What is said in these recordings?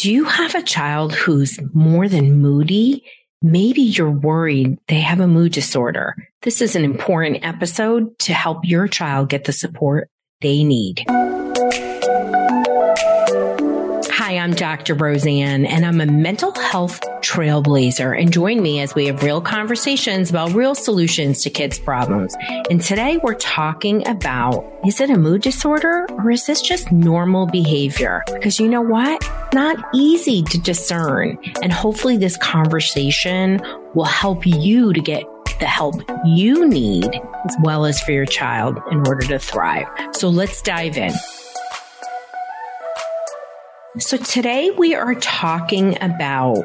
Do you have a child who's more than moody? Maybe you're worried they have a mood disorder. This is an important episode to help your child get the support they need. I'm Dr. Roseann, and I'm a mental health trailblazer. And join me as we have real conversations about real solutions to kids' problems. And today we're talking about is it a mood disorder or is this just normal behavior? Because you know what? Not easy to discern. And hopefully, this conversation will help you to get the help you need as well as for your child in order to thrive. So let's dive in. So today we are talking about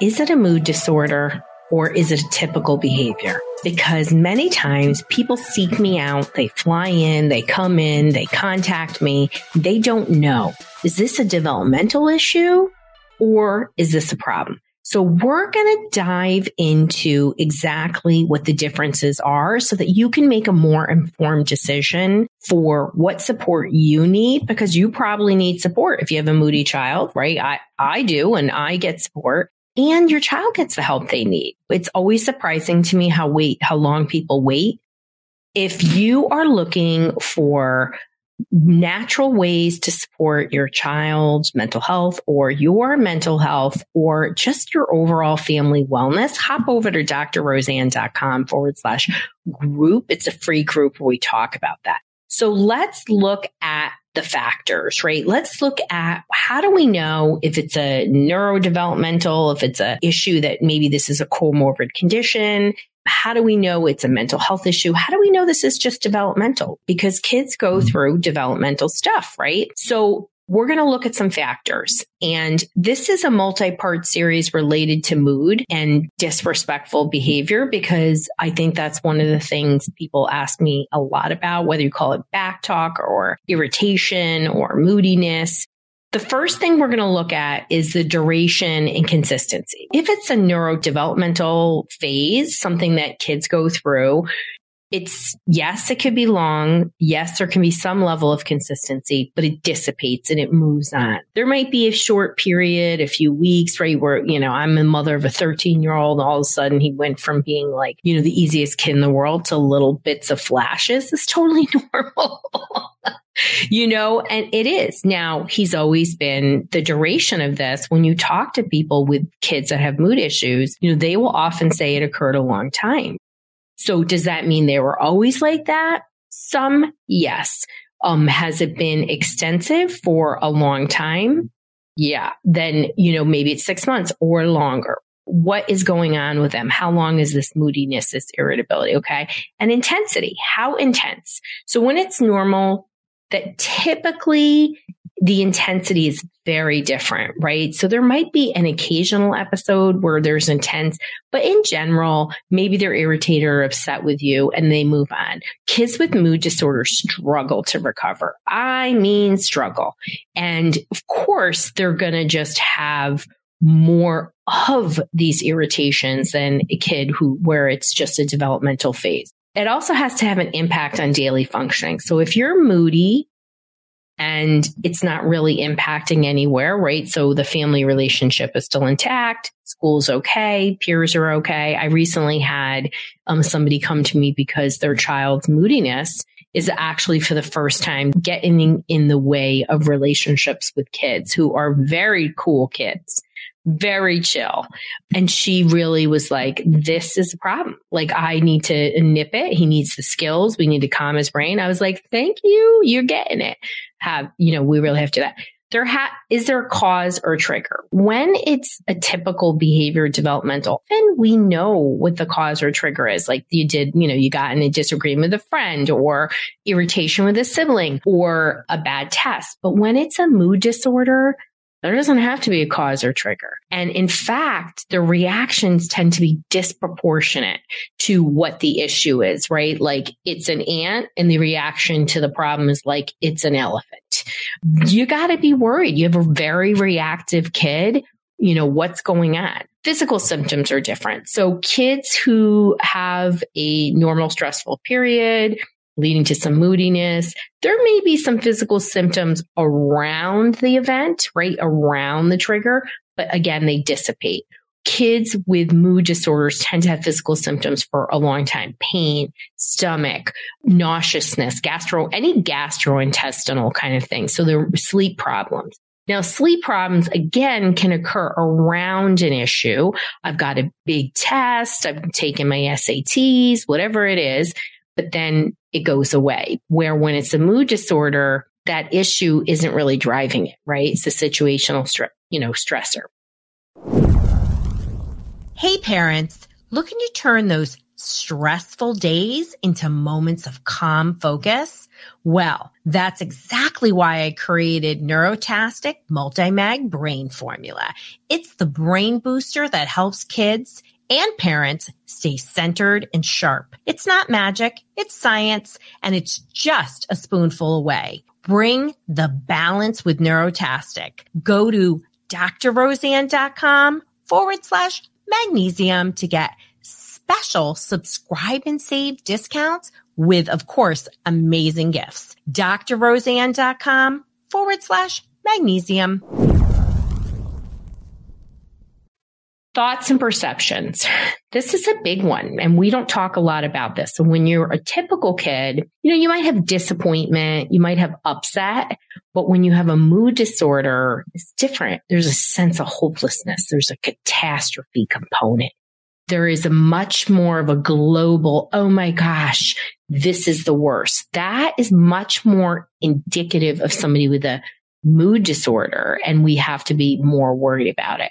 is it a mood disorder or is it a typical behavior? Because many times people seek me out, they fly in, they come in, they contact me, they don't know. Is this a developmental issue or is this a problem? So we're going to dive into exactly what the differences are so that you can make a more informed decision for what support you need because you probably need support if you have a moody child, right? I, I do and I get support and your child gets the help they need. It's always surprising to me how wait, how long people wait. If you are looking for natural ways to support your child's mental health or your mental health or just your overall family wellness, hop over to drroseann.com forward slash group. It's a free group where we talk about that. So let's look at the factors, right? Let's look at how do we know if it's a neurodevelopmental, if it's a issue that maybe this is a comorbid condition, how do we know it's a mental health issue? How do we know this is just developmental? Because kids go mm-hmm. through developmental stuff, right? So we're going to look at some factors. And this is a multi part series related to mood and disrespectful behavior because I think that's one of the things people ask me a lot about, whether you call it back talk or irritation or moodiness. The first thing we're going to look at is the duration and consistency. If it's a neurodevelopmental phase, something that kids go through, it's yes, it could be long. Yes, there can be some level of consistency, but it dissipates and it moves on. There might be a short period, a few weeks, right? Where, you know, I'm a mother of a 13 year old. All of a sudden he went from being like, you know, the easiest kid in the world to little bits of flashes. It's totally normal. You know, and it is. Now, he's always been the duration of this. When you talk to people with kids that have mood issues, you know, they will often say it occurred a long time. So does that mean they were always like that? Some, yes. Um, has it been extensive for a long time? Yeah. Then, you know, maybe it's six months or longer what is going on with them? How long is this moodiness, this irritability? Okay. And intensity. How intense? So when it's normal, that typically the intensity is very different, right? So there might be an occasional episode where there's intense, but in general, maybe they're irritated or upset with you and they move on. Kids with mood disorders struggle to recover. I mean, struggle. And of course, they're going to just have more of these irritations than a kid who, where it's just a developmental phase. It also has to have an impact on daily functioning. So if you're moody and it's not really impacting anywhere, right? So the family relationship is still intact. School's okay. Peers are okay. I recently had um, somebody come to me because their child's moodiness is actually for the first time getting in the way of relationships with kids who are very cool kids very chill. And she really was like, this is a problem. Like, I need to nip it. He needs the skills. We need to calm his brain. I was like, thank you. You're getting it. Have, you know, we really have to do that. There ha- is there a cause or trigger? When it's a typical behavior developmental, then we know what the cause or trigger is. Like you did, you know, you got in a disagreement with a friend or irritation with a sibling or a bad test. But when it's a mood disorder, there doesn't have to be a cause or trigger. And in fact, the reactions tend to be disproportionate to what the issue is, right? Like it's an ant and the reaction to the problem is like it's an elephant. You got to be worried. You have a very reactive kid. You know, what's going on? Physical symptoms are different. So kids who have a normal stressful period, leading to some moodiness. There may be some physical symptoms around the event, right? Around the trigger, but again, they dissipate. Kids with mood disorders tend to have physical symptoms for a long time. Pain, stomach, nauseousness, gastro, any gastrointestinal kind of thing. So there are sleep problems. Now, sleep problems again can occur around an issue. I've got a big test. I've taken my SATs, whatever it is, but then it goes away. Where when it's a mood disorder, that issue isn't really driving it, right? It's a situational you know, stressor. Hey parents, looking to turn those stressful days into moments of calm focus? Well, that's exactly why I created Neurotastic Multimag Brain Formula. It's the brain booster that helps kids and parents stay centered and sharp. It's not magic, it's science, and it's just a spoonful away. Bring the balance with Neurotastic. Go to drroseann.com forward slash magnesium to get special subscribe and save discounts with, of course, amazing gifts. drroseann.com forward slash magnesium. Thoughts and perceptions. This is a big one, and we don't talk a lot about this. So when you're a typical kid, you know, you might have disappointment, you might have upset, but when you have a mood disorder, it's different. There's a sense of hopelessness. There's a catastrophe component there is a much more of a global, oh my gosh, this is the worst. That is much more indicative of somebody with a mood disorder. And we have to be more worried about it.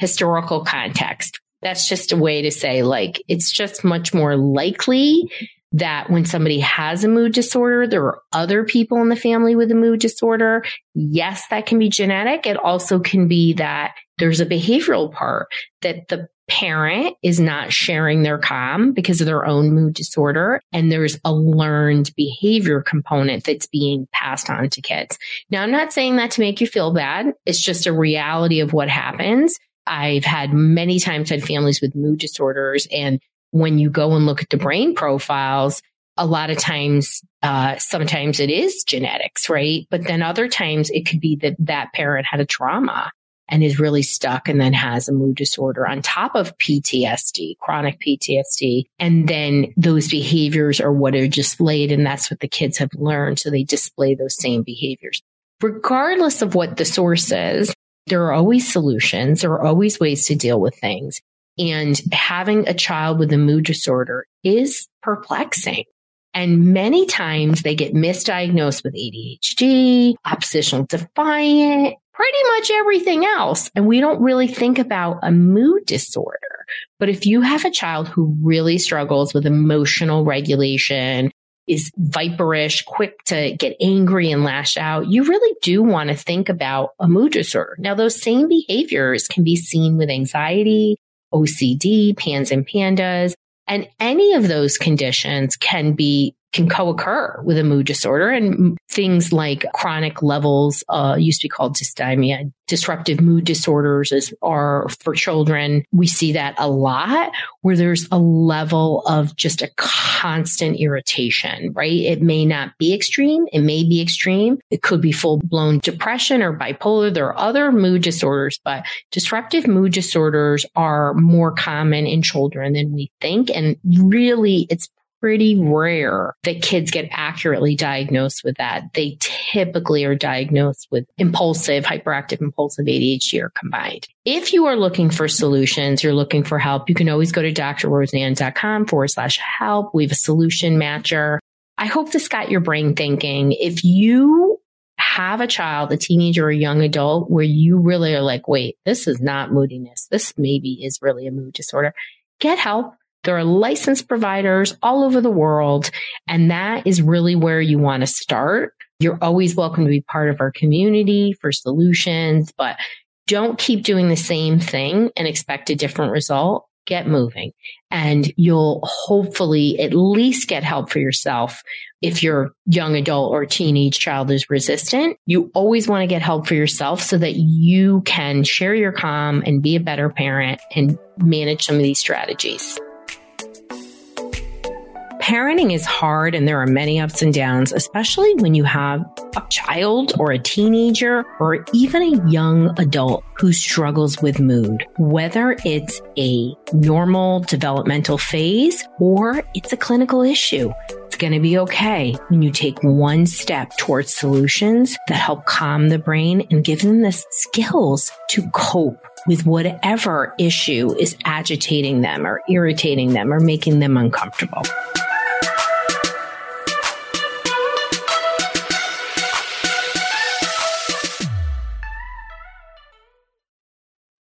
Historical context. That's just a way to say like, it's just much more likely that when somebody has a mood disorder, there are other people in the family with a mood disorder. Yes, that can be genetic. It also can be that there's a behavioral part that the parent is not sharing their calm because of their own mood disorder. And there's a learned behavior component that's being passed on to kids. Now, I'm not saying that to make you feel bad. It's just a reality of what happens. I've had many times had families with mood disorders. And when you go and look at the brain profiles, a lot of times, uh, sometimes it is genetics, right? But then other times it could be that that parent had a trauma and is really stuck and then has a mood disorder on top of PTSD, chronic PTSD. And then those behaviors are what are displayed. And that's what the kids have learned. So they display those same behaviors. Regardless of what the source is, there are always solutions. There are always ways to deal with things. And having a child with a mood disorder is perplexing. And many times they get misdiagnosed with ADHD, oppositional defiant, pretty much everything else. And we don't really think about a mood disorder. But if you have a child who really struggles with emotional regulation, is viperish, quick to get angry and lash out, you really do want to think about a mood disorder. Now, those same behaviors can be seen with anxiety, OCD, PANS and PANDAS, and any of those conditions can be can co-occur with a mood disorder. And things like chronic levels uh, used to be called dysthymia disruptive mood disorders is, are for children. We see that a lot where there's a level of just a constant irritation right? It may not be extreme. It may be extreme. It could be full-blown depression or bipolar. There are other mood disorders but disruptive mood disorders are more common in children than we think. And really it's pretty rare that kids get accurately diagnosed with that. They typically are diagnosed with impulsive, hyperactive, impulsive ADHD or combined. If you are looking for solutions, you're looking for help, you can always go to drroseann.com forward slash help. We have a solution matcher. I hope this got your brain thinking. If you have a child, a teenager or a young adult where you really are like, wait, this is not moodiness. This maybe is really a mood disorder. Get help there are licensed providers all over the world, and that is really where you want to start. You're always welcome to be part of our community for solutions, but don't keep doing the same thing and expect a different result. Get moving and you'll hopefully at least get help for yourself. If your young adult or teenage child is resistant, you always want to get help for yourself so that you can share your calm and be a better parent and manage some of these strategies parenting is hard and there are many ups and downs, especially when you have a child or a teenager or even a young adult who struggles with mood, whether it's a normal developmental phase or it's a clinical issue. It's going to be okay when you take one step towards solutions that help calm the brain and give them the skills to cope with whatever issue is agitating them or irritating them or making them uncomfortable.